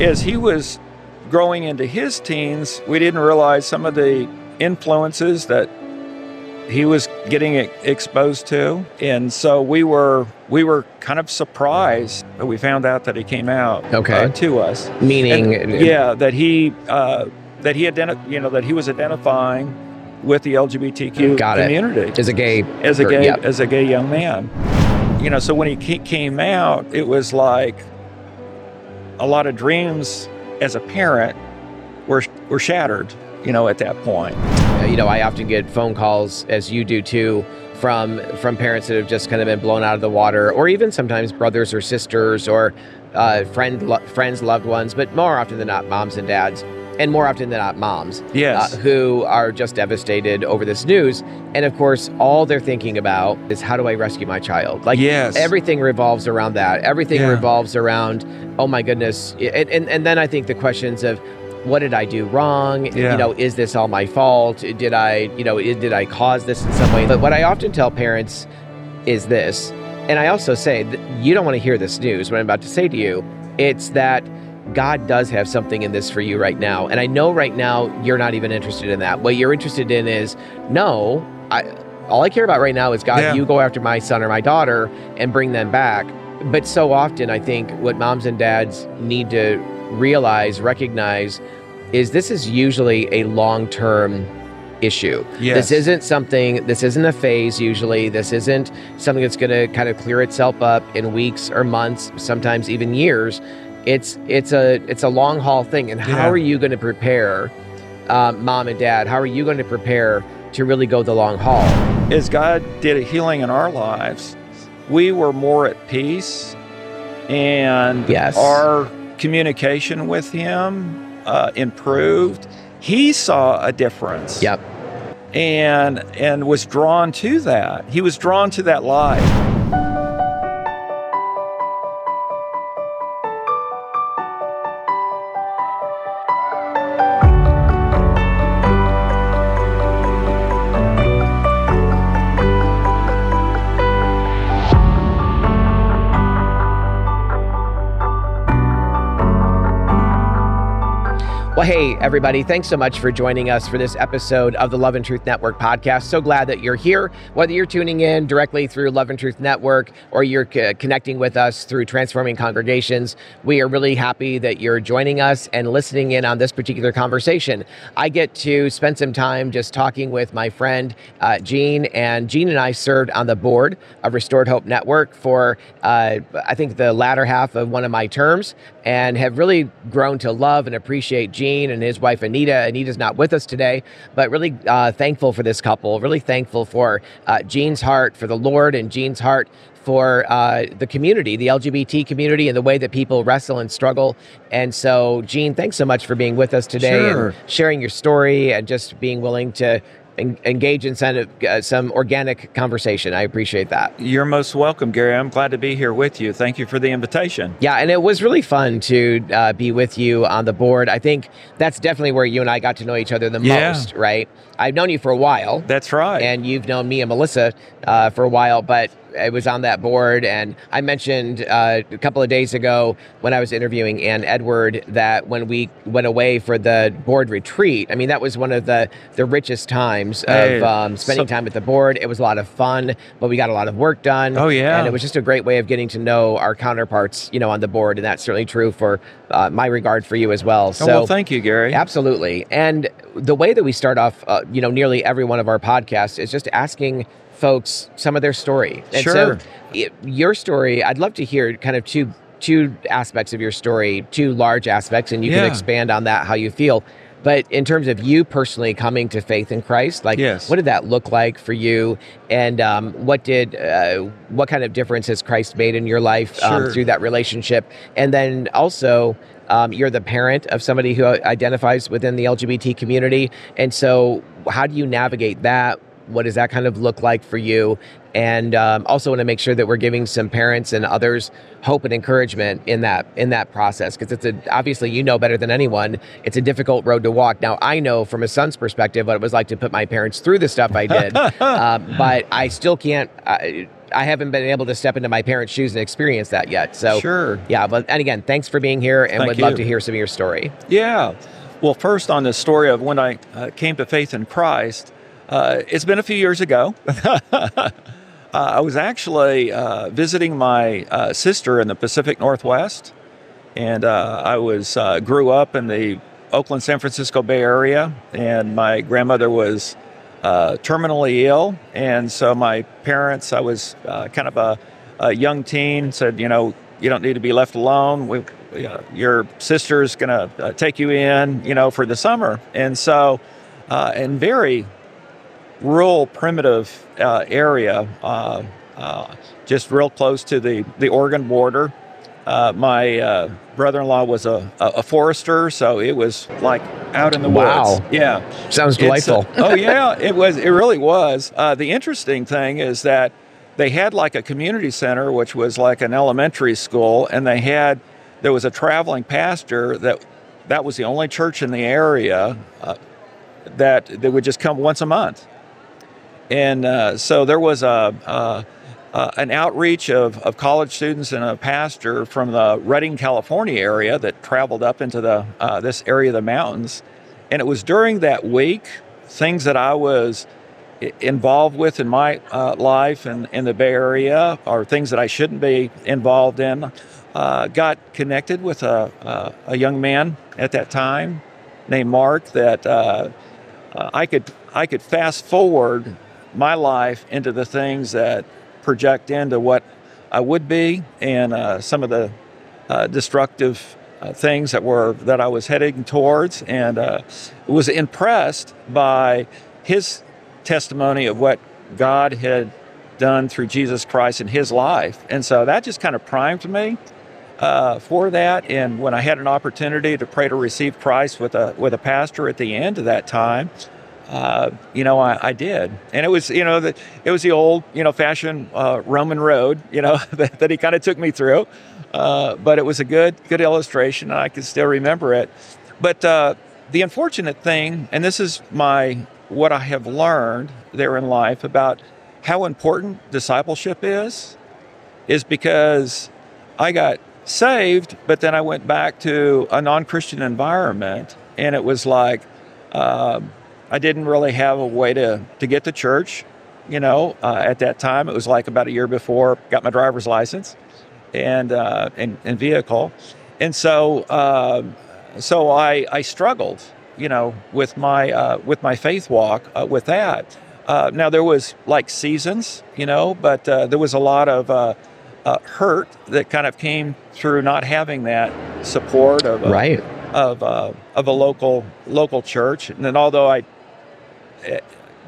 as he was growing into his teens, we didn't realize some of the influences that he was getting exposed to, and so we were we were kind of surprised that we found out that he came out Okay. uh, to us. Meaning, And, yeah, that he uh, that he identi- you know that he was identifying with the LGBTQ Got it. as a gay, as a gay yep. as a gay young man. You know, so when he came out, it was like a lot of dreams as a parent were were shattered. You know, at that point. Uh, you know, I often get phone calls, as you do too, from from parents that have just kind of been blown out of the water, or even sometimes brothers or sisters or uh, friend lo- friends, loved ones, but more often than not, moms and dads, and more often than not, moms. Yes. uh, who are just devastated over this news. And of course, all they're thinking about is how do I rescue my child? Like yes. everything revolves around that. Everything Yeah. revolves around, oh my goodness. And, and, and then I think the questions of, what did I do wrong? Yeah. You know, is this all my fault? Did I, you know, did I cause this in some way? But what I often tell parents is this, and I also say that you don't want to hear this news, what I'm about to say to you. It's that God does have something in this for you right now. And I know right now you're not even interested in that. What you're interested in is, no, I all I care about right now is God, Yeah. you go after my son or my daughter and bring them back. But so often I think what moms and dads need to realize, recognize is this is usually a long-term issue. Yes. This isn't something, this isn't a phase usually. This isn't something that's going to kind of clear itself up in weeks or months, sometimes even years. It's it's a it's a long haul thing. And how Yeah. are you going to prepare, um, mom and dad? How are you going to prepare to really go the long haul? as God did a healing in our lives, we were more at peace, and Yes. our communication with Him uh, improved. He saw a difference. Yep. and and was drawn to that. He was drawn to that life. Hey, everybody, thanks so much for joining us for this episode of the Love and Truth Network podcast. So glad that you're here. Whether you're tuning in directly through Love and Truth Network or you're c- connecting with us through Transforming Congregations, we are really happy that you're joining us and listening in on this particular conversation. I get to spend some time just talking with my friend uh, Gene, and Gene and I served on the board of Restored Hope Network for, uh, I think, the latter half of one of my terms and have really grown to love and appreciate Gene and his wife Anita. Anita's not with us today, but really uh, thankful for this couple. Really thankful for uh, Gene's heart for the Lord and Gene's heart for uh, the community, the LGBT community, and the way that people wrestle and struggle. And so, Gene, thanks so much for being with us today Sure. and sharing your story and just being willing to engage in some, uh, some organic conversation. I appreciate that. You're most welcome, Gary. I'm glad to be here with you. Thank you for the invitation. Yeah, and it was really fun to uh, be with you on the board. I think that's definitely where you and I got to know each other the Yeah. most, right? I've known you for a while, That's right. and you've known me and Melissa uh, for a while, but it was on that board. And I mentioned uh, a couple of days ago when I was interviewing Ann Edward that when we went away for the board retreat, I mean, that was one of the, the richest times Hey, of um, spending so- time at the board. It was a lot of fun, but we got a lot of work done. Oh, yeah. And it was just a great way of getting to know our counterparts, you know, on the board. And that's certainly true for uh, my regard for you as well. oh, So, well, thank you, Gary. Absolutely. And the way that we start off, uh, you know, nearly every one of our podcasts is just asking folks some of their story. And Sure. so i- your story, I'd love to hear kind of two two aspects of your story, two large aspects, and you can expand on that how you feel. But in terms of you personally coming to faith in Christ, like Yes. what did that look like for you, and um, what did uh, what kind of difference has Christ made in your life um, through that relationship? And then also, um, you're the parent of somebody who identifies within the LGBT community, and so how do you navigate that? What does that kind of look like for you? And um, also want to make sure that we're giving some parents and others hope and encouragement in that in that process because it's a obviously you know better than anyone it's a difficult road to walk. Now I know from a son's perspective what it was like to put my parents through the stuff I did, um, but I still can't. I, I haven't been able to step into my parents' shoes and experience that yet. So sure, yeah. But and again, thanks for being here, and Thank would you. love to hear some of your story. Yeah. Well, first on the story of when I uh, came to faith in Christ, uh, it's been a few years ago. uh, I was actually uh, visiting my uh, sister in the Pacific Northwest, and uh, I was uh, grew up in the Oakland, San Francisco Bay Area, and my grandmother was uh, terminally ill, and so my parents, I was uh, kind of a, a young teen, said, you know, you don't need to be left alone. We, your sister's going to uh, take you in, you know, for the summer. And so, uh, in very rural, primitive uh, area, uh, uh, just real close to the, the Oregon border. Uh, my uh, brother-in-law was a, a, a forester, so it was like out in the Wow. woods. Yeah, Sounds delightful. oh yeah, it was. It really was. Uh, the interesting thing is that they had like a community center, which was like an elementary school, and they had there was a traveling pastor that that was the only church in the area uh, that they would just come once a month, and uh, so there was a. a uh, an outreach of, of college students and a pastor from the Redding, California area that traveled up into the uh, this area of the mountains, and it was during that week things that I was involved with in my uh, life and in the Bay Area, or things that I shouldn't be involved in. Uh, got connected with a, a, young man at that time named Mark that uh, uh, I could I could fast forward my life into the things that project into what I would be and uh, some of the uh, destructive uh, things that were that I was heading towards, and uh, was impressed by his testimony of what God had done through Jesus Christ in his life, and so that just kind of primed me uh, for that. And when I had an opportunity to pray to receive Christ with a with a pastor at the end of that time, uh, you know, I, I did, and it was you know the, it was the old you know fashioned uh, Roman road, you know that, that he kind of took me through, uh, but it was a good good illustration, and I can still remember it. But uh, the unfortunate thing, and this is my what I have learned there in life about how important discipleship is, is because I got saved, but then I went back to a non Christian environment, and it was like um, I didn't really have a way to, to get to church. You know, uh, at that time, it was like about a year before got my driver's license and uh, and, and vehicle, and so um so I I struggled, you know, with my uh, with my faith walk uh, with that. Uh, now there was like seasons, you know, but uh, there was a lot of uh, uh, hurt that kind of came through not having that support of a, Right. of uh, of a local local church. And then although I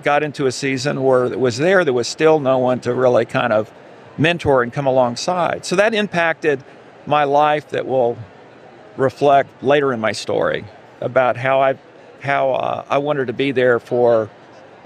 got into a season where it was there, there was still no one to really kind of mentor and come alongside. So that impacted my life. That will reflect later in my story about how I how uh, I wanted to be there for.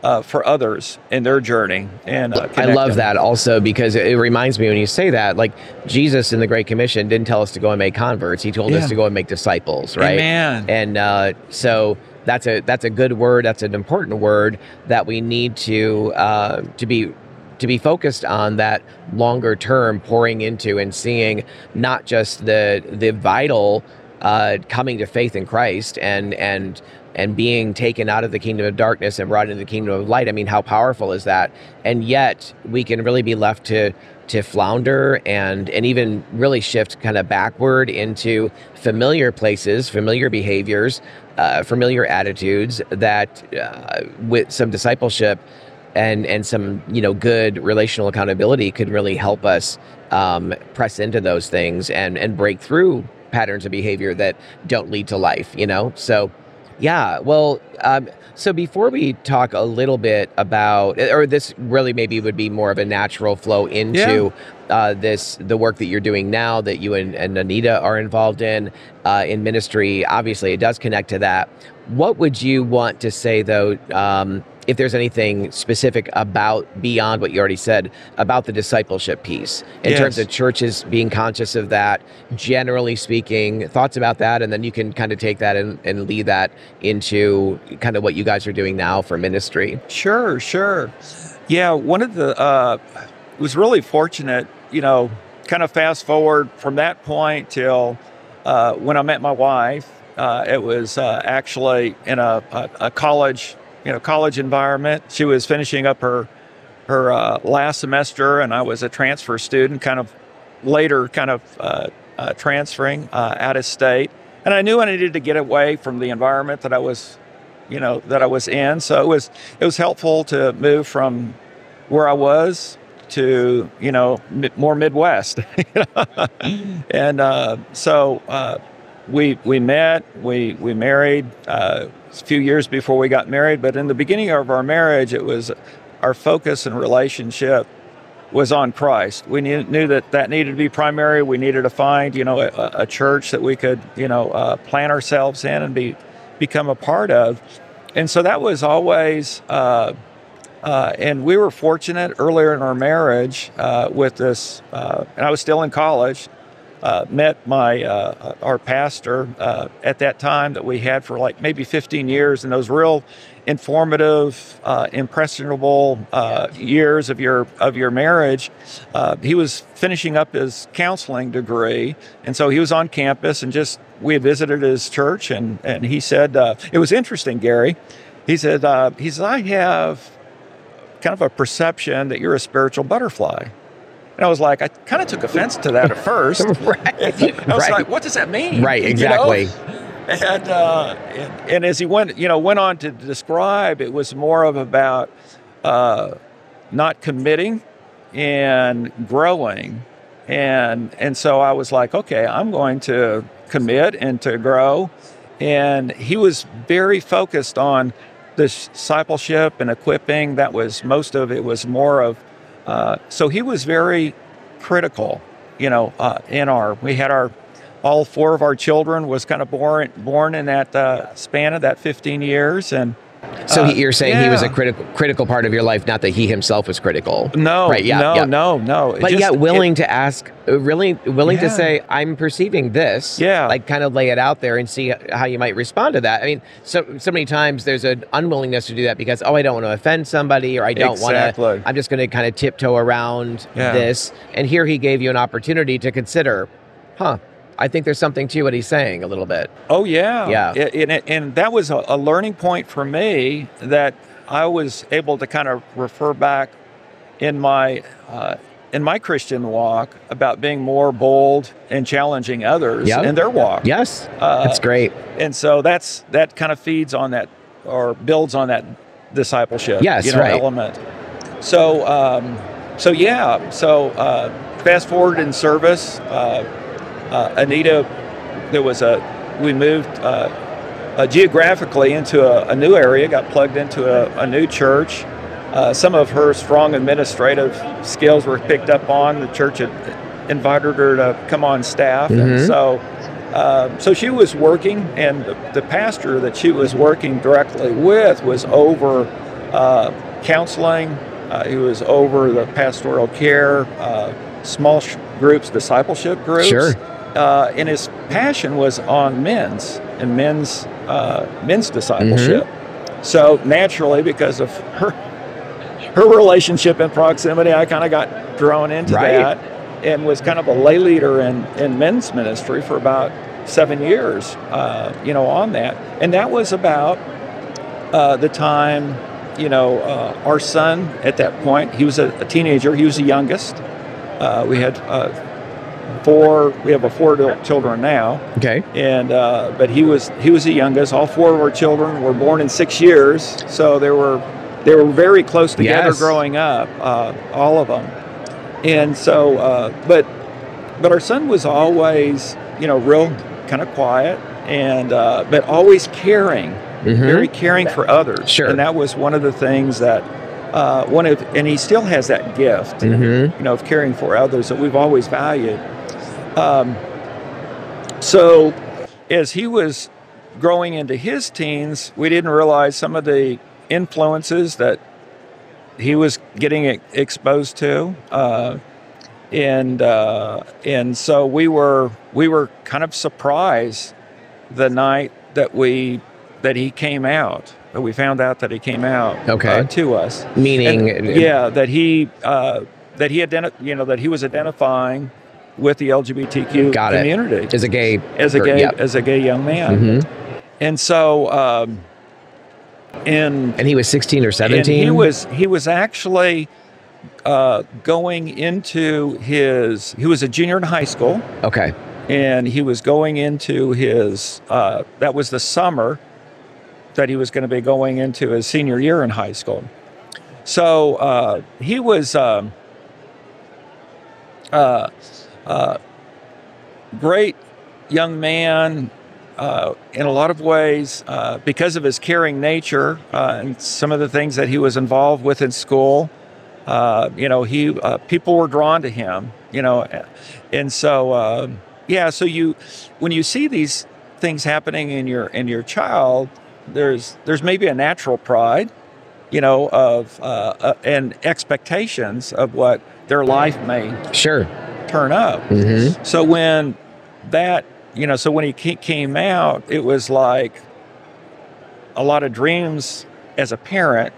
Uh, for others in their journey, and uh, I love them. that also because it it reminds me when you say that, like Jesus in the Great Commission didn't tell us to go and make converts; he told Yeah. us to go and make disciples, right? Amen. And uh, so that's a that's a good word. That's an important word that we need to uh, to be to be focused on that longer term pouring into and seeing not just the the vital uh, coming to faith in Christ and and and being taken out of the kingdom of darkness and brought into the kingdom of light. I mean, how powerful is that? And yet we can really be left to to flounder and and even really shift kind of backward into familiar places, familiar behaviors, uh, familiar attitudes that uh, with some discipleship and and some you know good relational accountability could really help us um, press into those things and and break through patterns of behavior that don't lead to life. You know, so yeah. Well, um, so before we talk a little bit about, or this really maybe would be more of a natural flow into uh, this the work that you're doing now that you and, and Anita are involved in uh, in ministry. Obviously, it does connect to that. What would you want to say though? Um, if there's anything specific about beyond what you already said about the discipleship piece in Yes. terms of churches being conscious of that generally speaking thoughts about that and then you can kind of take that and, and lead that into kind of what you guys are doing now for ministry Sure, sure. Yeah, one of the uh, was really fortunate, you know, kind of fast forward from that point till uh, when I met my wife. Uh, it was uh, actually in a, a, a, college, you know, college environment. She was finishing up her her uh, last semester, and I was a transfer student, kind of later, kind of uh, uh, transferring out of state. And I knew I needed to get away from the environment that I was, you know, that I was in. So it was it was helpful to move from where I was to you know more Midwest, and uh, so uh, we we met, we we married uh, a few years before we got married. But in the beginning of our marriage, it was our focus and relationship was on Christ. We knew, knew that that needed to be primary. We needed to find you know a, a church that we could you know uh, plant ourselves in and be become a part of. And so that was always uh, and we were fortunate earlier in our marriage uh, with this, uh, and I was still in college. Uh, met my uh, our pastor uh, at that time that we had for like maybe 15 years, and those real informative, impressionable years of your of your marriage. he was finishing up his counseling degree, and so he was on campus, and just we visited his church, and and he said it was interesting, Gary. He said he said I have kind of a perception that you're a spiritual butterfly. And I was like, I kind of took offense to that at first. right. I was right. like, what does that mean? Right, exactly. You know? And, uh, and, and as he went, you know, went on to describe, it was more of about uh, not committing and growing, and and so I was like, okay, I'm going to commit and to grow, and he was very focused on discipleship and equipping. That was most of it was more of. Uh, so he was very critical, you know, uh, in our. We had our all four of our children was kind of born born in that uh, span of that 15 years and so uh, you're saying yeah. he was a critical critical part of your life, not that he himself was critical. No, right? Yeah, no, yeah. no, no. But yet, willing it, to ask, uh, really willing yeah. to say, "I'm perceiving this." Yeah, like kind of lay it out there and see how you might respond to that. I mean, so so many times there's an unwillingness to do that because oh, I don't want to offend somebody, or I don't exactly. want to. I'm just going to kind of tiptoe around this. And here he gave you an opportunity to consider, huh? I think there's something to what he's saying a little bit. Oh yeah, yeah, and, and that was a, a learning point for me that I was able to kind of refer back in my uh, in my Christian walk about being more bold and challenging others yep. in their walk. Yes, uh, that's great. And so that's that kind of feeds on that or builds on that discipleship. Yes, you know, right. element. So um, so yeah. So uh, fast forward in service. Uh, uh, Anita, there was a, we moved uh, uh, geographically into a, a, new area, got plugged into a, a new church. Uh, some of her strong administrative skills were picked up on. The church had invited her to come on staff, mm-hmm. and so uh, so she was working, and the, the, pastor that she was working directly with was over uh, counseling. Uh, he was over the pastoral care, uh, small sh- groups, discipleship groups. Sure uh, and his passion was on men's and men's uh, men's discipleship. Mm-hmm. So naturally, because of her her relationship and proximity, I kind of got drawn into right. that and was kind of a lay leader in, in men's ministry for about seven years, uh, you know, on that. And that was about uh, the time, you know, uh, our son at that point, he was a, a teenager, he was the youngest. Uh, we had uh, four. We have a four children now. Okay. And uh, but he was he was the youngest. All four of our children were born in six years, so they were they were very close together yes. growing up, uh, all of them. And so, uh, but but our son was always you know real kind of quiet and uh, but always caring, mm-hmm. very caring for others. Sure. And that was one of the things that uh, one of, and he still has that gift, mm-hmm. you know, of caring for others that we've always valued. Um, so, as he was growing into his teens, we didn't realize some of the influences that he was getting exposed to, uh, and uh, and so we were we were kind of surprised the night that we that he came out. That we found out that he came out okay. uh, to us. Meaning, and, yeah, that he uh, that he identi- you know that he was identifying with the LGBTQ Got it. community As a gay. as a gay Yep. as a gay young man, Mhm. and so um, in And he was 16 or and 17. he was he was actually uh, going into his he was a junior in high school Okay. and he was going into his uh, that was the summer that he was going to be going into his senior year in high school so uh, he was um, uh, great young man uh, in a lot of ways uh, because of his caring nature uh, and some of the things that he was involved with in school uh, you know he people were drawn to him you know and so uh, yeah so you when you see these things happening in your in your child there's there's maybe a natural pride you know of uh, uh, and expectations of what their life may Sure. Turn up hmm so when that, you know, so when he came out, it was like a lot of dreams as a parent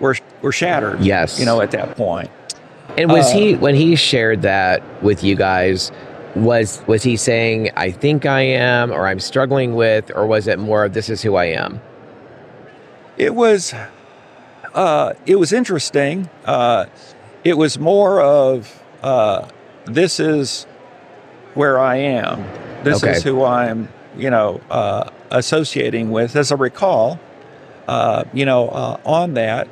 were were shattered. Yes. You know, at that point. And was Uh, he when he shared that with you guys? Was was he saying I think I am, or I'm struggling with, or was it more of this is who I am? It was, uh, it was interesting. Uh, it was more of uh, this is where I am. This Okay. is who I'm, you know, uh, associating with. As I recall, uh, you know, uh, on that,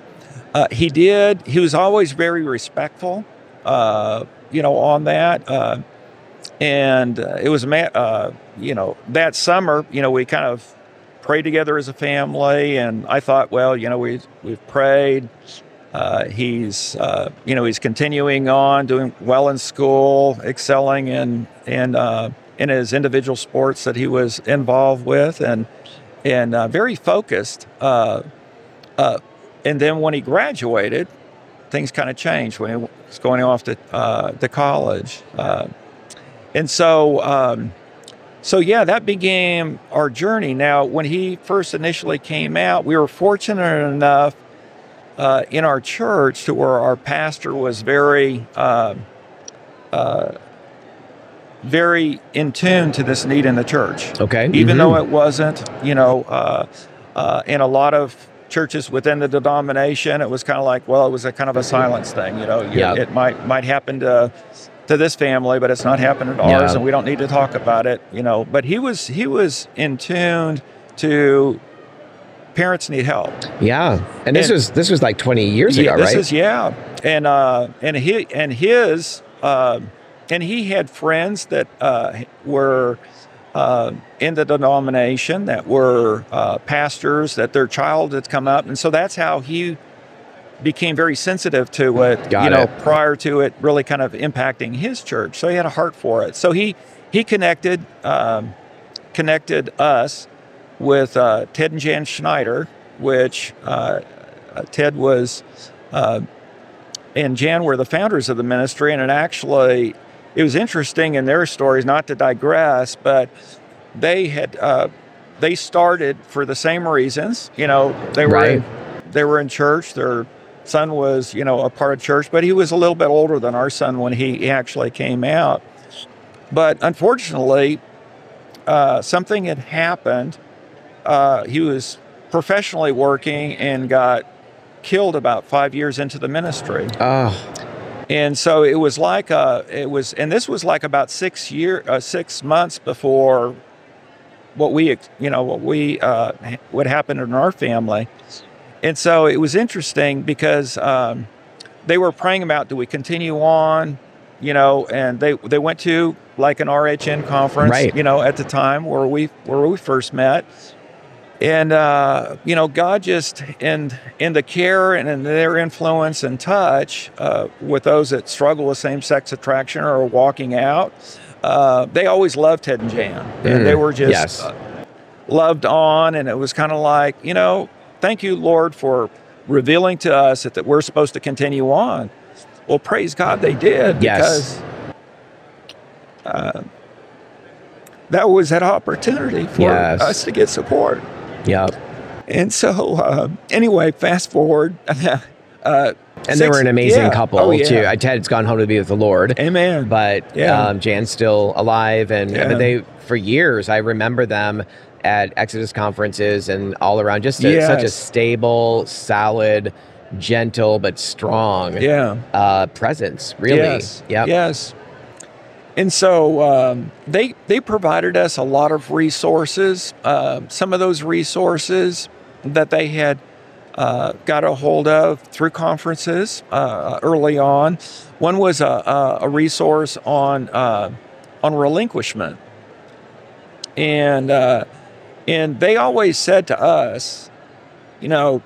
uh, he did. He was always very respectful, uh, you know, on that. Uh, and uh, it was, a ma- uh, you know, that summer, you know, we kind of prayed together as a family, and I thought, well, you know, we we've prayed. Uh, he's, uh, you know, he's continuing on, doing well in school, excelling in in uh, in his individual sports that he was involved with, and and uh, very focused. Uh, uh, and then when he graduated, things kind of changed when he was going off to to college. And so, um, so yeah, that began our journey. Now, when he first initially came out, we were fortunate enough uh, in our church to where our pastor was very, uh, uh, very in tune to this need in the church Okay. even Mhm. though it wasn't, you know, uh, uh, in a lot of churches within the denomination, it was kind of like, well, it was a kind of a silence thing, you know. You- Yeah. It might might happen to to this family, but it's not happening to ours, Yeah. and we don't need to talk about it, you know. But he was he was in tune to parents need help. yeah, and this was this was like 20 years Yeah, ago, this right? is yeah, and uh, and he and his uh, and he had friends that uh, were uh, in the denomination that were uh, pastors that their child had come up, and so that's how he became very sensitive to it. Got you know, it. prior to it really kind of impacting his church, so he had a heart for it. So he he connected um, connected us with uh, Ted and Jan Schneider, which uh, uh, Ted was uh, and Jan were the founders of the ministry, and it actually it was interesting in their stories. Not to digress, but they had uh, they started for the same reasons. You know, they were Right. in, they were in church. Their son was you know a part of church, but he was a little bit older than our son when he actually came out. But unfortunately, uh, something had happened. Uh, he was professionally working and got killed about five years into the ministry. Oh, And so it was like uh it was, and this was like about six year, uh, six months before what we, you know, what we, uh, ha- what happened in our family. And so it was interesting because um, they were praying about, do we continue on, you know, and they they went to like an RHN conference, Right. you know, at the time where we where we first met. And uh, you know, God just in in the care and in their influence and touch uh, with those that struggle with same-sex attraction or walking out, uh, they always loved Ted and Jan, and they Mm, were just yes. uh, loved on. And it was kind of like, you know, thank you, Lord, for revealing to us that, that we're supposed to continue on. Well, praise God, they did Yes. because uh, that was that opportunity for Yes. us to get support. Yeah. And so, uh, anyway, fast forward. uh, And they were an amazing yeah. couple Oh, yeah. too. Ted's gone home to be with the Lord, Amen. but Yeah. um, Jan's still alive, and Yeah. but they for years I remember them at Exodus conferences and all around. Just a, such a stable, solid, gentle but strong yeah. uh, presence. Really, Yes. Yep. Yes. And so um, they they provided us a lot of resources. Uh, some of those resources that they had uh, got a hold of through conferences uh, early on. One was a, a, a resource on uh, on relinquishment, and uh, and they always said to us, you know,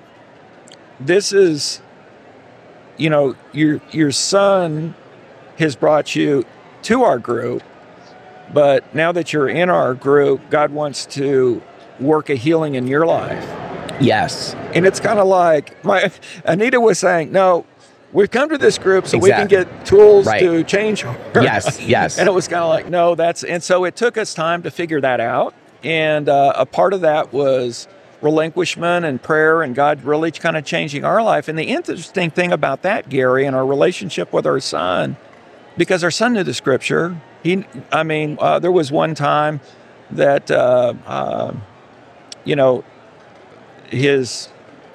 this is, you know, your your son has brought you to our group, but now that you're in our group, God wants to work a healing in your life. Yes. And it's kind of like my Anita was saying, no, we've come to this group so we can get tools Right. to change. her." Yes. Yes. And it was kind of like, no, that's, and so it took us time to figure that out. And uh, a part of that was relinquishment and prayer and God really kind of changing our life. And the interesting thing about that, Gary, and our relationship with our son, because our son knew the scripture. He, I mean, uh, there was one time that, uh, uh, you know, his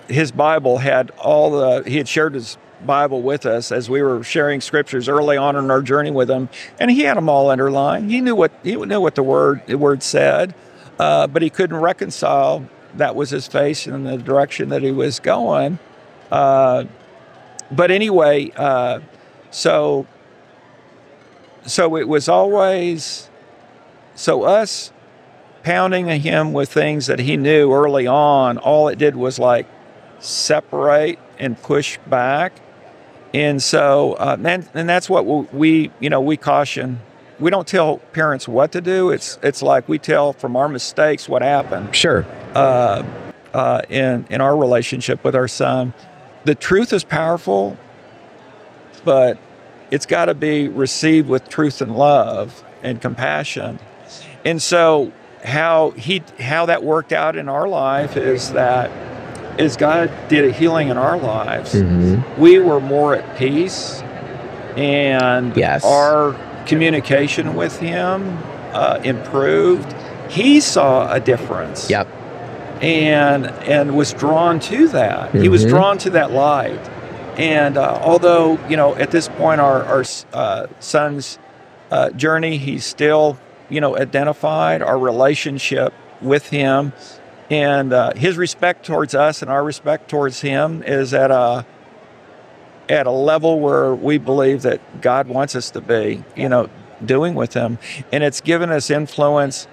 his Bible had all the he had shared his Bible with us as we were sharing scriptures early on in our journey with him, and he had them all underlined. He knew what he knew what the word the word said, uh, but he couldn't reconcile that was his face and the direction that he was going. Uh, but anyway, uh, so so it was always so us pounding him with things that he knew early on all it did was like separate and push back and so uh, and, and that's what we you know we caution we don't tell parents what to do it's it's like we tell from our mistakes what happened Sure. uh, uh, in in our relationship with our son. The truth is powerful, but it's got to be received with truth and love and compassion. And so, how he how that worked out in our life is that is God did a healing in our lives. Mhm. We were more at peace, and Yes. our communication with Him uh, improved. He saw a difference Yep. and and was drawn to that. He was Mhm. drawn to that light. And uh, although you know at this point our our uh, son's uh, journey, he's still you know identified our relationship with him, and uh, his respect towards us and our respect towards him is at a at a level where we believe that God wants us to be. You know, doing with him, and it's given us influence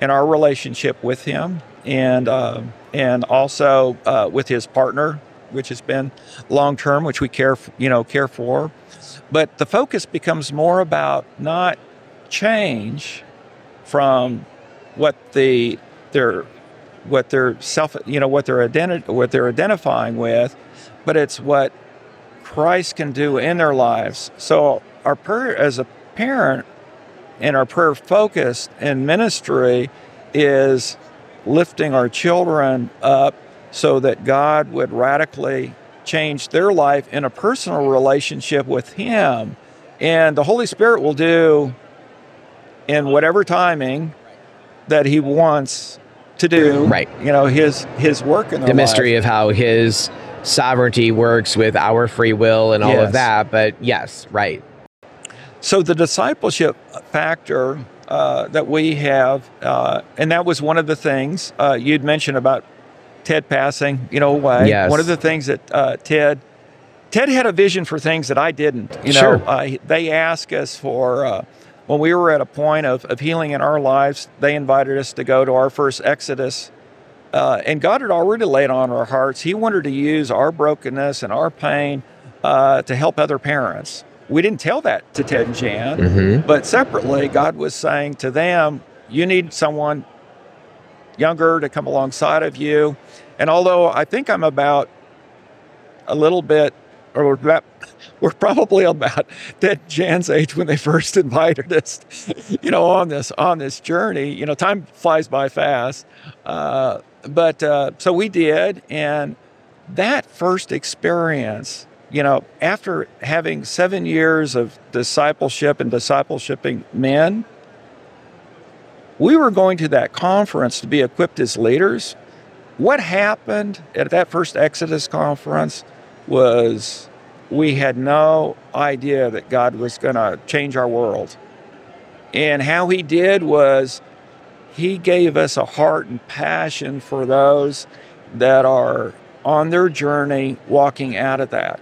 in our relationship with him and uh, and also uh, with his partner, which has been long term, which we care you know care for. But the focus becomes more about not change from what the their what they're self you know what they're what they're identifying with, but it's what Christ can do in their lives. So our prayer as a parent and our prayer focus in ministry is lifting our children up so that God would radically change their life in a personal relationship with Him. And the Holy Spirit will do in whatever timing that He wants to do. Right. You know, His His work in The mystery life. of how his sovereignty works with our free will and all of that. But yes, right. So the discipleship factor uh, that we have, uh, and that was one of the things uh, you'd mentioned about Ted passing, you know, away. Yes. One of the things that uh, Ted, Ted had a vision for things that I didn't. You know, Sure. uh, they asked us for uh, when we were at a point of, of healing in our lives. They invited us to go to our first Exodus. Uh, and God had already laid on our hearts. He wanted to use our brokenness and our pain uh, to help other parents. We didn't tell that to Ted and Jan, Mhm. but separately, God was saying to them, You need someone younger to come alongside of you. And although I think I'm about a little bit, or we're, about, we're probably about that Jan's age when they first invited us, you know, on this on this journey. You know, time flies by fast. Uh, but uh, so we did, and that first experience you know, after having seven years of discipleship and discipleshiping men, we were going to that conference to be equipped as leaders. What happened at that first Exodus conference was we had no idea that God was going to change our world. And how He did was He gave us a heart and passion for those that are on their journey walking out of that.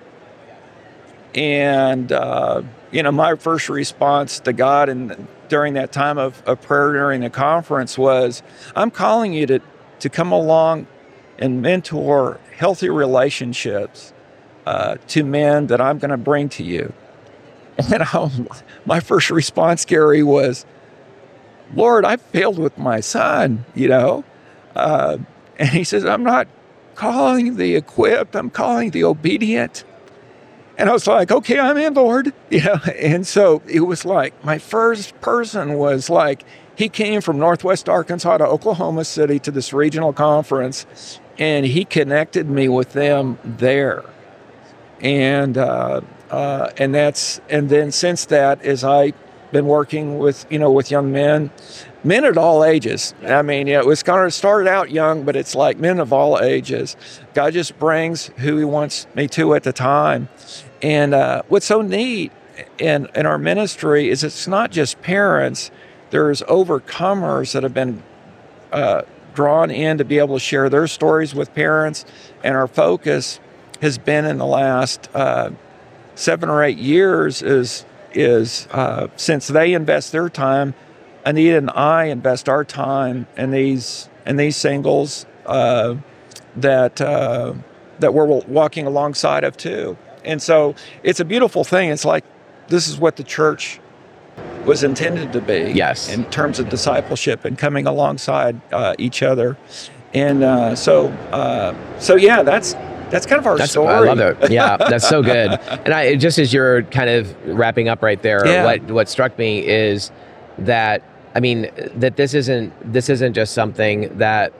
And, uh, you know, my first response to God and during that time of, of prayer during the conference was, I'm calling you to, to come along and mentor healthy relationships uh, to men that I'm going to bring to you. And I, my first response, Gary, was, Lord, I failed with my son, you know. Uh, and he says, I'm not calling the equipped, I'm calling the obedient. And I was like, okay, I'm in, Lord. And so it was like my first person was like, he came from Northwest Arkansas to Oklahoma City to this regional conference, and he connected me with them there. And uh, uh, and that's and then since that, as I've been working with you know with young men, men at all ages. I mean, yeah, it was kind of started out young, but it's like men of all ages. God just brings who He wants me to at the time, and uh, what's so neat in, in our ministry is it's not just parents, there's overcomers that have been uh, drawn in to be able to share their stories with parents. And our focus has been in the last uh, seven or eight years is, is uh, since they invest their time, Anita and I invest our time in these, in these singles uh, that, uh, that we're walking alongside of too. And so it's a beautiful thing. It's like this is what the church was intended to be. Yes. In terms of discipleship and coming alongside uh, each other. And uh, so, uh, so yeah, that's that's kind of our that's, story. I love it. Yeah, that's so good. And I just as you're kind of wrapping up right there, Yeah. what what struck me is that I mean that this isn't this isn't just something that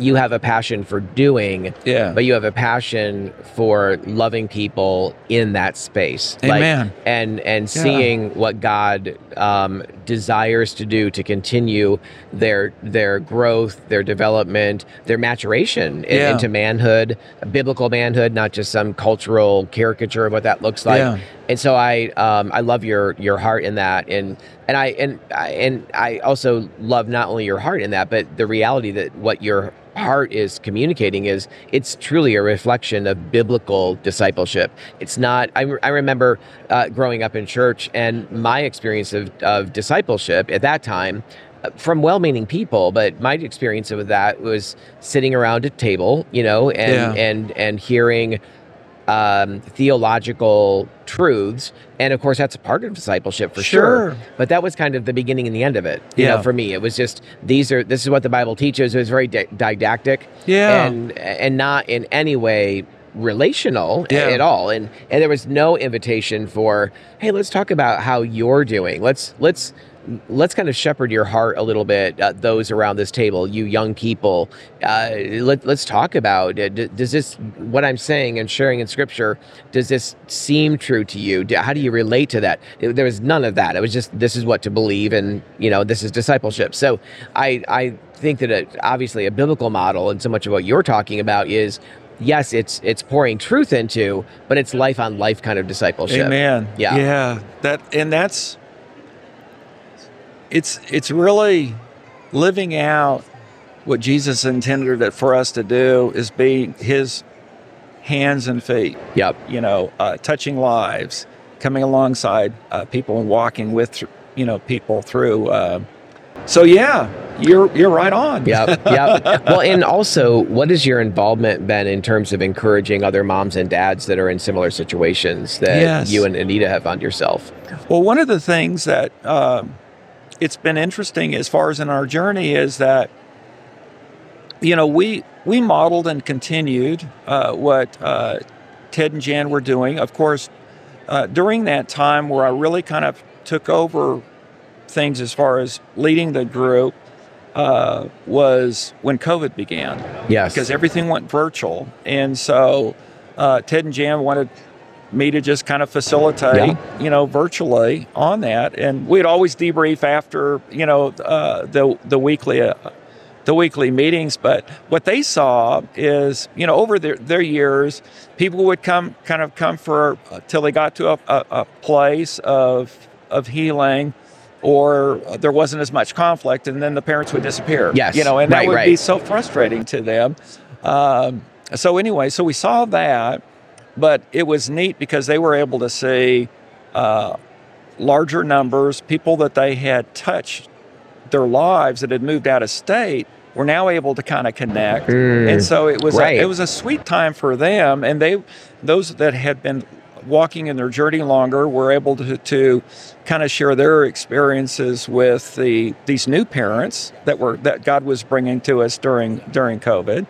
you have a passion for doing, Yeah. but you have a passion for loving people in that space. Like, Amen. and and seeing what God um, desires to do to continue their their growth, their development, their maturation in- Yeah. into manhood, biblical manhood, not just some cultural caricature of what that looks like. Yeah. And so I um, I love your your heart in that, and and I and I, and I also love not only your heart in that, but the reality that what your heart is communicating is it's truly a reflection of biblical discipleship. It's not. I, re- I remember uh, growing up in church and my experience of, of discipleship at that time. uh, From well-meaning people, but my experience of that was sitting around a table, you know, and Yeah. and and hearing um, theological truths, and of course that's a part of discipleship for sure. Sure. But that was kind of the beginning and the end of it. You Yeah. know, for me, it was just these are this is what the Bible teaches. It was very di- didactic, Yeah. and and not in any way relational Yeah. at all. And and there was no invitation for hey, let's talk about how you're doing. Let's let's let's kind of shepherd your heart a little bit uh, those around this table you young people uh, let, let's talk about uh, d- does this what i'm saying and sharing in scripture does this seem true to you Do- how do you relate to that It- there was none of that it was just this is what to believe and you know this is discipleship so i i think that it, obviously a biblical model and so much of what you're talking about is yes it's it's pouring truth into but it's life on life kind of discipleship Amen. Yeah. Yeah. That and that's it's it's really living out what Jesus intended for us to do is be his hands and feet, yep you know, uh, touching lives, coming alongside uh, people and walking with you know people through uh, so yeah, you're you're right on. Yep, yep. Well, and also, what has your involvement been in terms of encouraging other moms and dads that are in similar situations that Yes. you and Anita have found yourself? Well, one of the things that um, it's been interesting as far as in our journey is that you know we we modeled and continued uh, what uh, Ted and Jan were doing. Of course, uh, during that time where I really kind of took over things as far as leading the group uh, was when COVID began Yes. because everything went virtual. And so uh, Ted and Jan wanted me to just kind of facilitate, Yeah. you know, virtually on that. And we'd always debrief after, you know, uh, the the weekly uh, the weekly meetings. But what they saw is, you know, over their, their years, people would come kind of come for uh, till they got to a, a, a place of of healing. Or there wasn't as much conflict, and then the parents would disappear. Yes. you know, and that would right. be so frustrating to them. Um, so anyway, so we saw that, but it was neat because they were able to see uh, larger numbers, people that they had touched their lives that had moved out of state were now able to kind of connect, Mm, and so it was right. a, it was a sweet time for them, and they those that had been walking in their journey longer were able to, to kind of share their experiences with the these new parents that were that God was bringing to us during during COVID,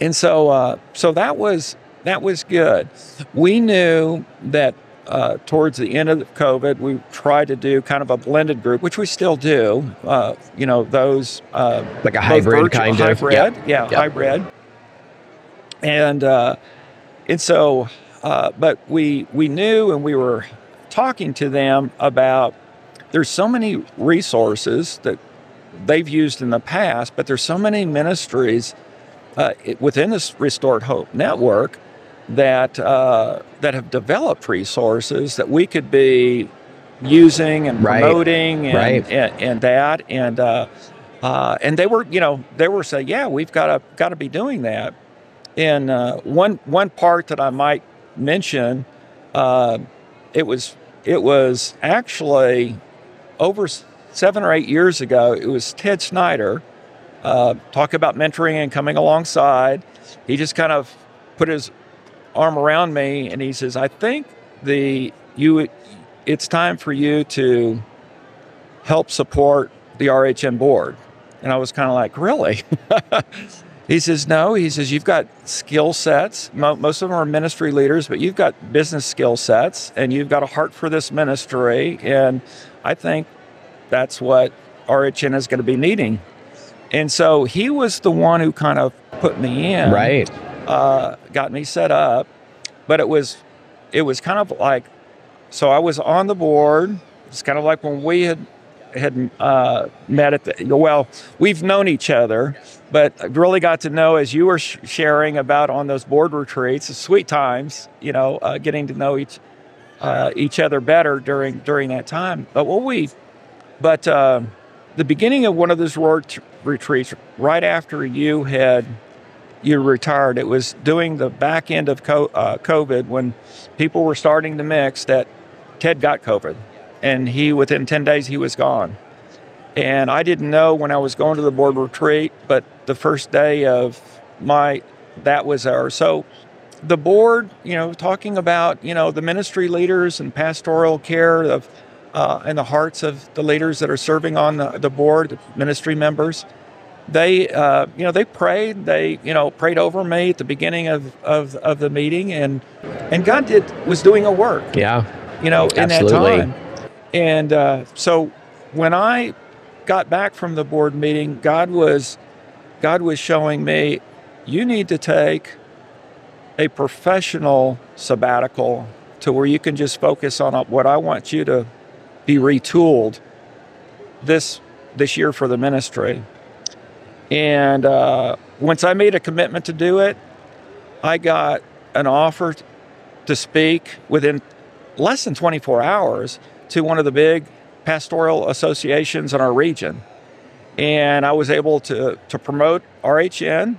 and so uh, so that was that was good. We knew that uh, towards the end of COVID, we tried to do kind of a blended group, which we still do. Uh, you know, those uh, Like a hybrid virtual- kind of. hybrid, Yeah. yeah, Yeah. hybrid. And uh, and so, uh, but we we knew, and we were talking to them about. There's so many resources that they've used in the past, but there's so many ministries uh, it- within this Restored Hope network that uh, that have developed resources that we could be using and Right. promoting and, Right. and, and that and uh, uh, and they were you know they were saying yeah we've got to got to be doing that and uh, one one part that I might mention uh, it was it was actually over seven or eight years ago it was Ted Snyder uh, talk about mentoring and coming alongside he just kind of put his arm around me and he says I think the you it's time for you to help support the RHN board. And I was kind of like, really? he says, no. He says, you've got skill sets. Mo- most of them are ministry leaders, but you've got business skill sets and you've got a heart for this ministry. And I think that's what RHN is going to be needing. And so he was the one who kind of put me in Right. Uh, got me set up, but it was it was kind of like so I was on the board. It's kind of like when we had had uh, met at the well, we've known each other, but really got to know as you were sh- sharing about on those board retreats, sweet times, you know, uh, getting to know each uh, each other better during during that time. But what we, but uh, the beginning of one of those retreats, right after you had you retired. It was doing the back end of uh, COVID when people were starting to mix that Ted got COVID, and he within ten days he was gone. And I didn't know when I was going to the board retreat, but the first day of my that was our so the board, you know, talking about you know the ministry leaders and pastoral care of uh, in the hearts of the leaders that are serving on the, the board, the ministry members they uh, you know they prayed they you know prayed over me at the beginning of, of, of the meeting and and god did was doing a work Yeah. you know in Absolutely. that time and uh, so when i got back from the board meeting god was god was showing me you need to take a professional sabbatical to where you can just focus on what i want you to be retooled this this year for the ministry and uh, once I made a commitment to do it, I got an offer to speak within less than 24 hours to one of the big pastoral associations in our region. And I was able to, to promote RHN,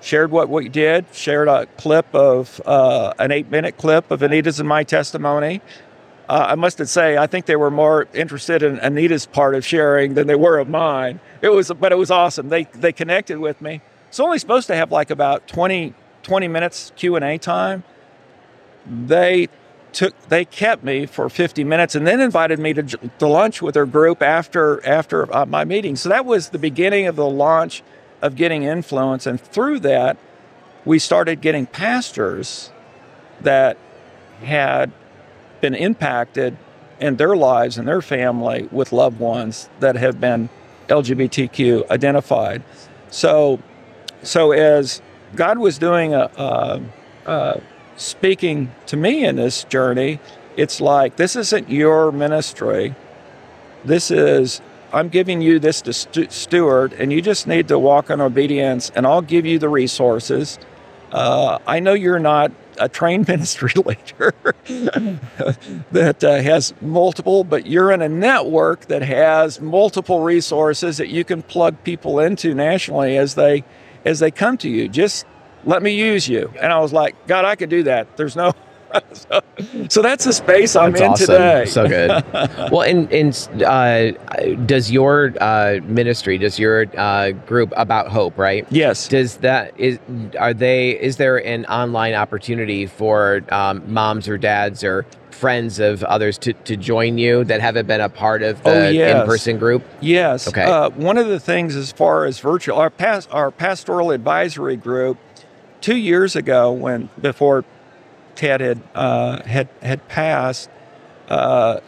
shared what we did, shared a clip of uh, an eight minute clip of Anita's and my testimony. Uh, I must say, I think they were more interested in Anita's part of sharing than they were of mine. It was, but it was awesome. They they connected with me. It's only supposed to have like about 20, 20 minutes Q and A time. They took they kept me for 50 minutes and then invited me to, to lunch with their group after after uh, my meeting. So that was the beginning of the launch of getting influence, and through that, we started getting pastors that had been impacted in their lives and their family with loved ones that have been LGBTQ identified. So, so as God was doing a, a, a speaking to me in this journey, it's like this isn't your ministry. This is I'm giving you this to steward, and you just need to walk in obedience, and I'll give you the resources. Uh, I know you're not a trained ministry leader that uh, has multiple, but you're in a network that has multiple resources that you can plug people into nationally as they as they come to you. Just let me use you. And I was like, God, I could do that. There's no so, so, that's the space I'm that's in awesome. today. So good. well, and, and uh, does your uh, ministry, does your uh, group about hope, right? Yes. Does that is are they? Is there an online opportunity for um, moms or dads or friends of others to, to join you that haven't been a part of the oh, yes. in-person group? Yes. Okay. Uh, one of the things as far as virtual, our past, our pastoral advisory group, two years ago when before Ted had uh, had had passed, uh,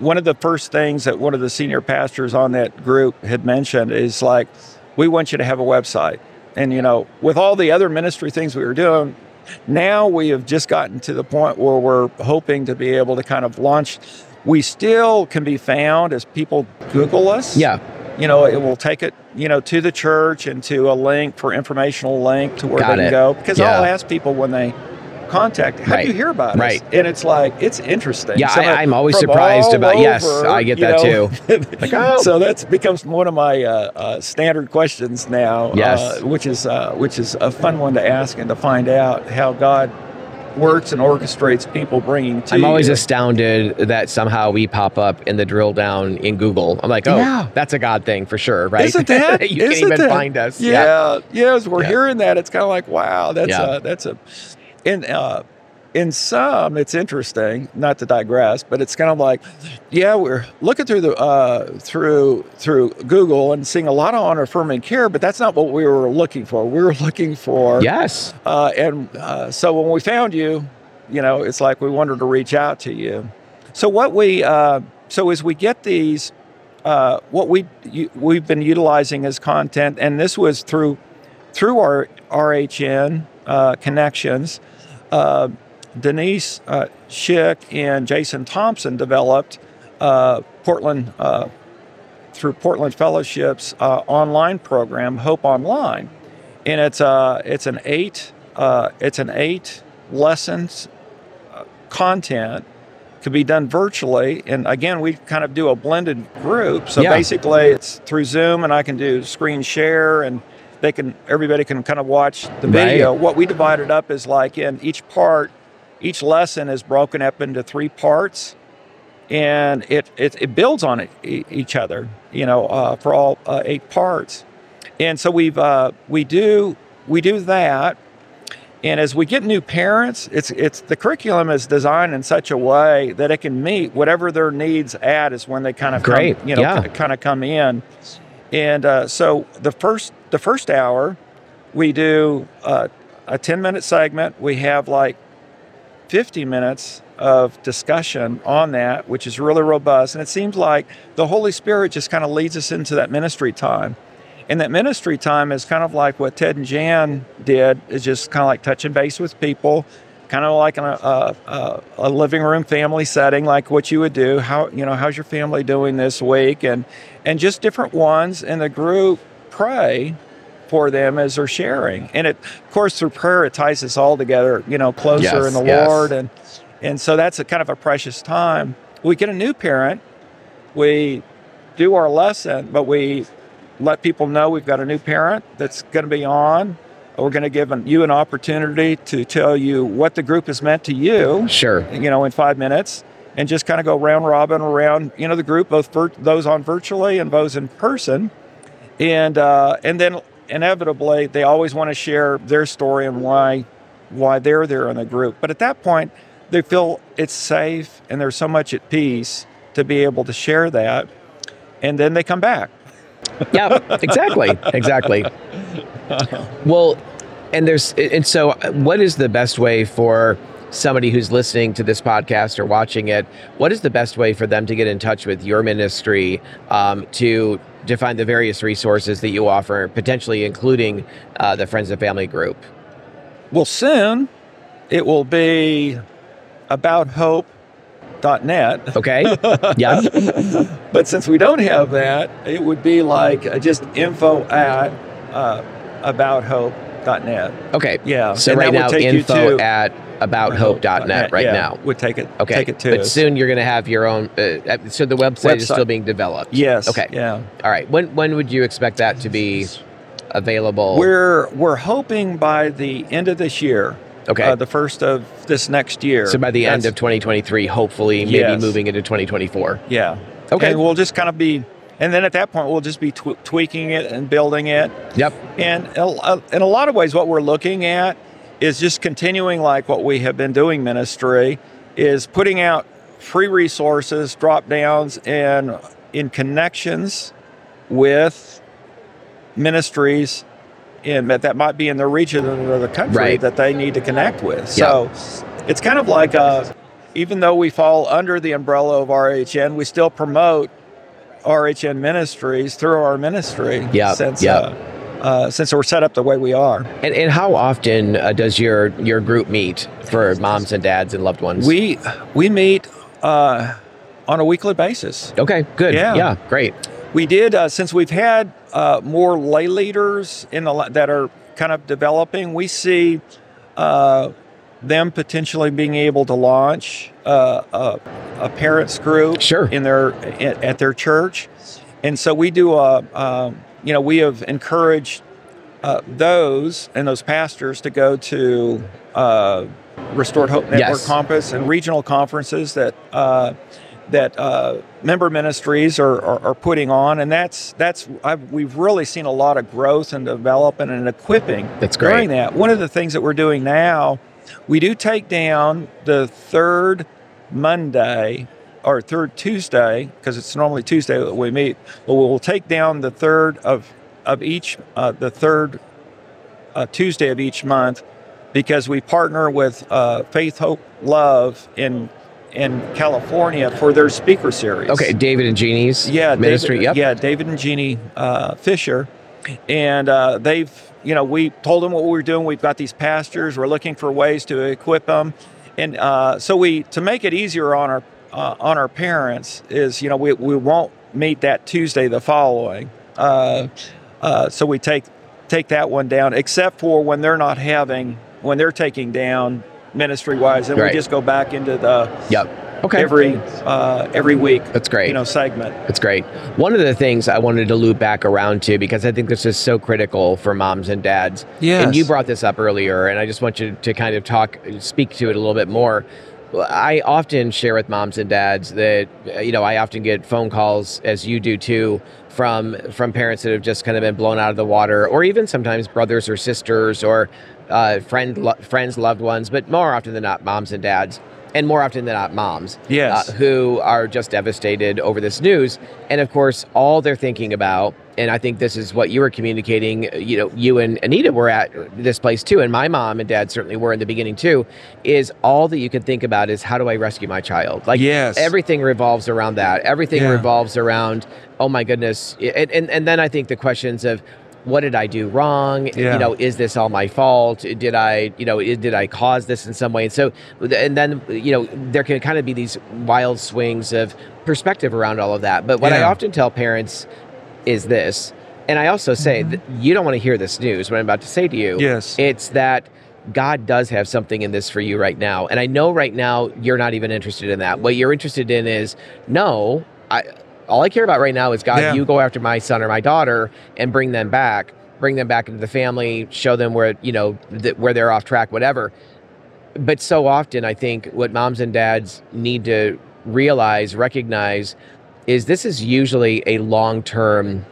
one of the first things that one of the senior pastors on that group had mentioned is like, we want you to have a website. And you know, with all the other ministry things we were doing, now we have just gotten to the point where we're hoping to be able to kind of launch. We still can be found as people Google us. Yeah you know, it will take it, you know, to the church and to a link for informational link to where Got they can it. go. Because Yeah. I'll ask people when they contact, how Right. do you hear about it? Right. us? And it's like, it's interesting. Yeah, So I- I'm always surprised about- yes, I get that know, Like, oh. So that becomes one of my uh, uh, standard questions now, Yes. uh, which is uh, which is a fun one to ask and to find out how God works and orchestrates people bringing to I'm always you. astounded that somehow we pop up in the drill down in Google. I'm like, oh, Yeah. that's a God thing for sure, right? Isn't that? you can't isn't even that- find us. Yeah, yeah. as we're Yeah. hearing that, it's kind of like, wow, that's a that's a. In uh, in some, it's interesting. Not to digress, but it's kind of like, yeah, we're looking through the uh, through through Google and seeing a lot of honor, affirming care, but that's not what we were looking for. We were looking for Yes. uh, and uh, so when we found you, you know, it's like we wanted to reach out to you. So what we, uh, so as we get these, uh, what we you, we've been utilizing as content, and this was through through our RHN uh, connections. Uh, Denise uh, Schick and Jason Thompson developed uh, Portland uh, through Portland Fellowship's uh, online program, Hope Online, and it's uh, it's an eight uh, it's an eight lessons content could be done virtually. And again we kind of do a blended group. So Yeah. basically it's through zoom and i can do screen share and they can everybody can kind of watch the video. What we divided up is like in each part each lesson is broken up into three parts and it it, it builds on it, e- each other you know uh, for all uh, eight parts. And so we've uh, we do we do that and as we get new parents it's it's the curriculum is designed in such a way that it can meet whatever their needs at is when they kind of Great, come, you know yeah. kind of come in and uh, so the first the first hour we do uh, a 10 minute segment we have like 50 minutes of discussion on that, which is really robust. And it seems like the Holy Spirit just kind of leads us into that ministry time. And that ministry time is kind of like what Ted and Jan did, is just kind of like touching base with people, kind of like a, a, a living room family setting, like what you would do. How you know how's your family doing this week, and and just different ones in the group pray for them as they're sharing. And it, of course, through prayer, it ties us all together, you know, closer Yes, in the yes. Lord. And, and so that's a kind of a precious time. We get a new parent, we do our lesson, but we let people know we've got a new parent that's going to be on. We're going to give an, you an opportunity to tell you what the group has meant to you Sure. you know, in five minutes and just kind of go round robin around, you know, the group, both vir- those on virtually and those in person. And, uh, and then inevitably they always want to share their story and why, why they're there in the group. But at that point, they feel it's safe and they're so much at peace to be able to share that. And then they come back. yeah, exactly, exactly. Well, and there's and so what is the best way for somebody who's listening to this podcast or watching it? What is the best way for them to get in touch with your ministry um, to to find the various resources that you offer, potentially including uh, the Friends and Family group? Well, soon, it will be about. Okay. yeah. But since we don't have that, it would be like uh, just info at uh, abouthope.net. Okay. Yeah. So and right now, would take you info to at abouthope.net right yeah, now. Would take it. Okay. Take it to but us. soon you're going to have your own. Uh, so the website, is still being developed. Yes. Okay. Yeah. All right. When when would you expect that to be available? We're we're hoping by the end of this year. Okay. Uh, the first of this next year. so by the end of 2023, hopefully, maybe Yes. moving into 2024. Yeah. Okay. And we'll just kind of be, and then at that point we'll just be tw- tweaking it and building it. Yep. And a- in a lot of ways, what we're looking at is just continuing like what we have been doing ministry, is putting out free resources, drop downs, and in connections with ministries in that might be in the region or the country Right. that they need to connect with. So it's kind of like a, even though we fall under the umbrella of RHN, we still promote RHN ministries through our ministry. Yeah, Since yeah. Uh, uh, since we're set up the way we are, And, and how often uh, does your your group meet for moms and dads and loved ones? we we meet uh, on a weekly basis. okay, good. Yeah. yeah, great. We did uh, since we've had uh, more lay leaders in the that are kind of developing. We see uh, them potentially being able to launch uh, a, a parents group Sure. in their at, at their church, and so we do a um, you know we have encouraged uh, those and those pastors to go to uh, Restored Hope Network Yes. Compass and regional conferences that uh, that uh, member ministries are, are, are putting on, and that's that's I've, we've really seen a lot of growth and development and equipping That's great. during that. One of the things that we're doing now, we do take down the third Monday or third Tuesday because it's normally Tuesday that we meet. But we'll take down the third of of each uh, the third uh, Tuesday of each month because we partner with uh, Faith, Hope, Love in in California for their speaker series. Okay, David and Jeannie's Yeah, ministry. David, yep. Yeah, David and Jeannie uh, Fisher, and uh, they've you know we told them what we were doing. We've got these pastors. We're looking for ways to equip them, and uh, so we to make it easier on our uh, on our parents is you know we we won't meet that Tuesday the following. Uh, uh, so we take take that one down, except for when they're not having when they're taking down ministry wise, and Right. we just go back into the Yep. Okay. every uh, every week. That's great. You know, segment. That's great. One of the things I wanted to loop back around to because I think this is so critical for moms and dads. Yes. And you brought this up earlier, and I just want you to kind of talk, speak to it a little bit more. I often share with moms and dads that uh, you know I often get phone calls, as you do too, from from parents that have just kind of been blown out of the water, or even sometimes brothers or sisters or uh, friend lo- friends, loved ones, but more often than not, moms and dads, and more often than not, moms Yes. uh, who are just devastated over this news. And of course, all they're thinking about, and I think this is what you were communicating, you know, you and Anita were at this place too, and my mom and dad certainly were in the beginning too, is all that you can think about is how do I rescue my child? Like Yes. everything revolves around that. Everything Yeah. revolves around, oh my goodness. And, and, and then I think the questions of, what did I do wrong? Yeah. You know, is this all my fault? Did I, you know, did I cause this in some way? And so, and then, you know, there can kind of be these wild swings of perspective around all of that. But what I often tell parents is this, and I also say that you don't want to hear this news, what I'm about to say to you. Mm-hmm. Yes. It's that God does have something in this for you right now. And I know right now you're not even interested in that. What you're interested in is, no, I all I care about right now is God, Yeah. you go after my son or my daughter and bring them back, bring them back into the family, show them where, you know, th- where they're off track, whatever. But so often I think what moms and dads need to realize, recognize is this is usually a long-term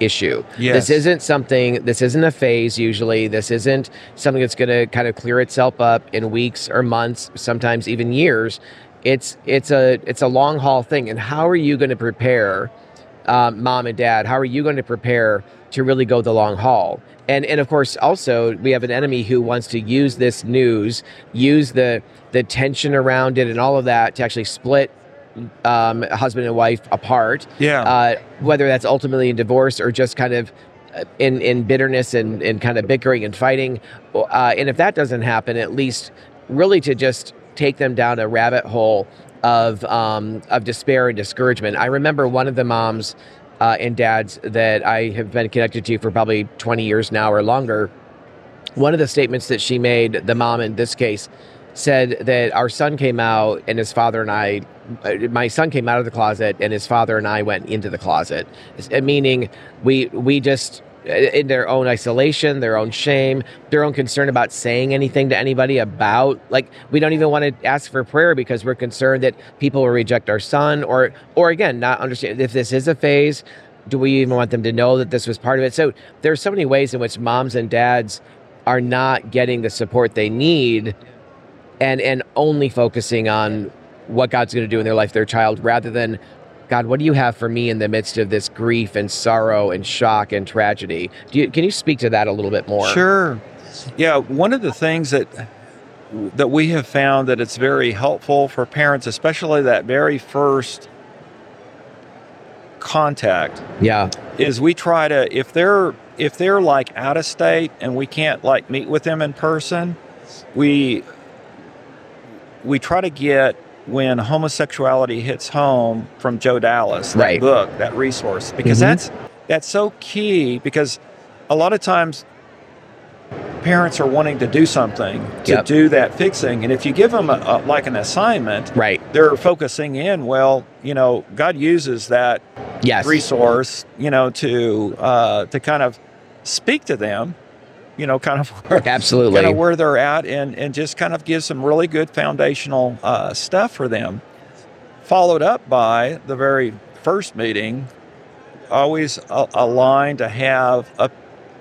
issue. Yes. This isn't something, this isn't a phase usually. This isn't something that's going to kind of clear itself up in weeks or months, sometimes even years. It's it's a it's a long haul thing. And how are you going to prepare um, mom and dad? How are you going to prepare to really go the long haul? And and of course, also we have an enemy who wants to use this news, use the the tension around it, and all of that to actually split um, husband and wife apart. Yeah. Uh, whether that's ultimately in divorce or just kind of uh, in in bitterness and, and kind of bickering and fighting. Uh, and if that doesn't happen, at least really to just take them down a rabbit hole of um, of despair and discouragement. I remember one of the moms uh, and dads that I have been connected to for probably 20 years now or longer. One of the statements that she made, the mom in this case, said that our son came out and his father and I, Uh, my son came out of the closet and his father and I went into the closet, uh, meaning we we just uh, in their own isolation, their own shame, their own concern about saying anything to anybody about like we don't even want to ask for prayer because we're concerned that people will reject our son or or again not understand if this is a phase do we even want them to know that this was part of it? So there's so many ways in which moms and dads are not getting the support they need and and only focusing on what God's going to do in their life their child rather than God, what do you have for me in the midst of this grief and sorrow and shock and tragedy? You, can you speak to that a little bit more? Sure. Yeah, one of the things that that we have found that it's very helpful for parents, especially that very first contact. Yeah. Is we try to if they're if they're like out of state and we can't like meet with them in person, we we try to get when homosexuality hits home from Joe Dallas, that right. book, that resource, because mm-hmm. that's that's so key. Because a lot of times parents are wanting to do something to yep. do that fixing, and if you give them a, a, like an assignment, right, they're focusing in. Well, you know, God uses that yes. resource, you know, to uh, to kind of speak to them you know, kind of where, absolutely kind of where they're at, and and just kind of give some really good foundational uh, stuff for them. Followed up by the very first meeting, always a, a line to have a,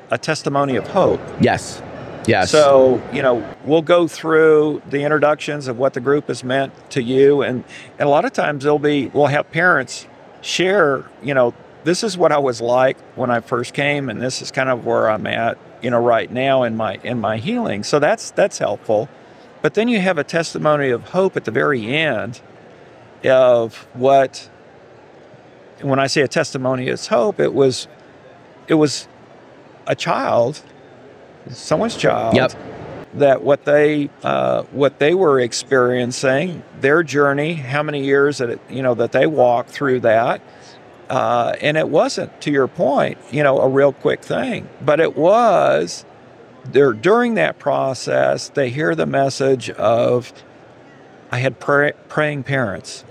a testimony of hope. Yes. Yes. So, you know, we'll go through the introductions of what the group has meant to you. And, and a lot of times they'll be, we'll have parents share, you know, this is what I was like when I first came, and this is kind of where I'm at you know right now in my in my healing so that's that's helpful but then you have a testimony of hope at the very end of what when i say a testimony is hope it was it was a child someone's child yep. that what they uh, what they were experiencing their journey how many years that it, you know that they walked through that uh, and it wasn't, to your point, you know, a real quick thing, but it was. There during that process, they hear the message of, "I had pray, praying parents.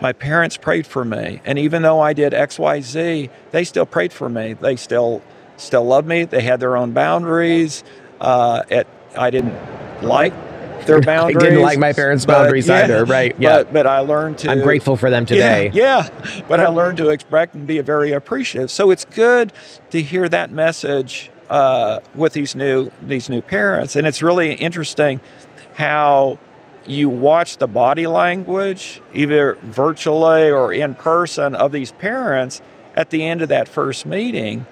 My parents prayed for me, and even though I did X, Y, Z, they still prayed for me. They still still loved me. They had their own boundaries. Uh, it, I didn't like their boundaries. I didn't like my parents' boundaries but, either, right? Yeah. But, but, I learned to. I'm grateful for them today. Yeah, yeah, but I learned to expect and be very appreciative. So it's good to hear that message uh, with these new these new parents, and it's really interesting how you watch the body language, either virtually or in person, of these parents at the end of that first meeting.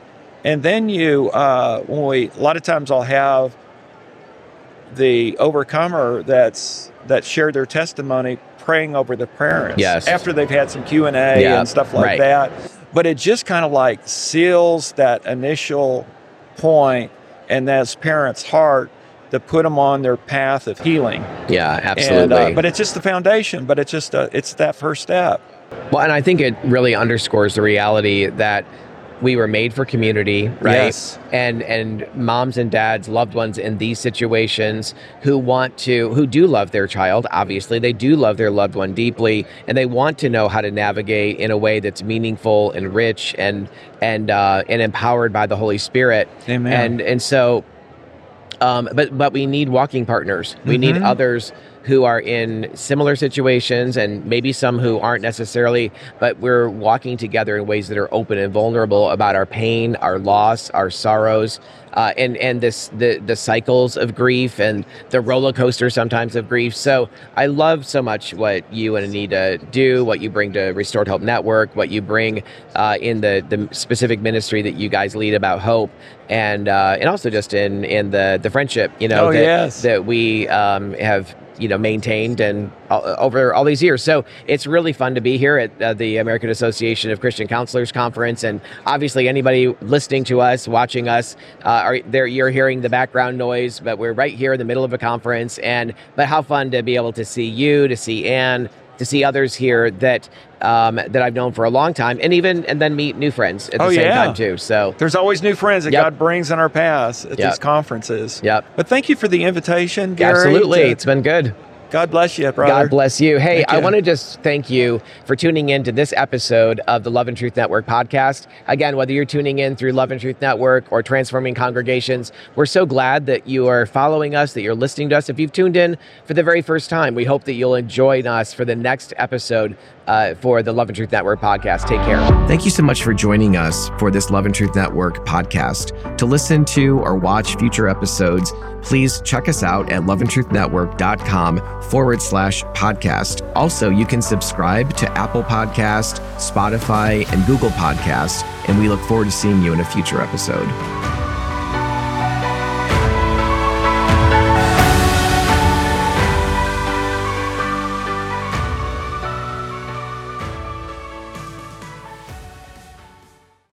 And then you, uh, when we, a lot of times I'll have the overcomer that's that shared their testimony praying over the parents yes. after they've had some q&a and stuff like right. that. But it just kind of like seals that initial point and that parents heart to put them on their path of healing. Yeah absolutely and, uh, but it's just the foundation but it's just a, it's that first step. Well and i think it really underscores the reality that we were made for community, right? Yes. And and moms and dads, loved ones in these situations who want to who do love their child, obviously they do love their loved one deeply and they want to know how to navigate in a way that's meaningful and rich and and uh, and empowered by the Holy Spirit. Amen. And and so um, but but we need walking partners. We mm-hmm. need others who are in similar situations and maybe some who aren't necessarily, but we're walking together in ways that are open and vulnerable about our pain, our loss, our sorrows, uh, and and this the the cycles of grief and the roller coaster sometimes of grief. So I love so much what you and Anita do, what you bring to Restored Hope Network, what you bring uh, in the the specific ministry that you guys lead about hope, and uh, and also just in in the the friendship, you know, oh, that, yes. that we um, have you know maintained and over all these years. So it's really fun to be here at uh, the American Association of Christian Counselors conference, and obviously anybody listening to us, watching us, uh, are there you're hearing the background noise, but we're right here in the middle of a conference, and but how fun to be able to see you, to see Anne, to see others here that um, that I've known for a long time, and even and then meet new friends at the Oh, same yeah. time too. So There's always new friends that Yep. God brings in our paths at Yep. these conferences. Yep. But thank you for the invitation, Garry. absolutely, to- it's been good. God bless you, brother. God bless you. Hey, Thank I want to just thank you for tuning in to this episode of the Love and Truth Network podcast. Again, whether you're tuning in through Love and Truth Network or Transforming Congregations, we're so glad that you are following us, that you're listening to us. If you've tuned in for the very first time, we hope that you'll join us for the next episode uh, for the Love and Truth Network podcast. Take care. Thank you so much for joining us for this Love and Truth Network podcast. To listen to or watch future episodes, please check us out at loveandtruthnetwork.com forward slash podcast. Also, you can subscribe to Apple Podcast, Spotify, and Google Podcast, and we look forward to seeing you in a future episode.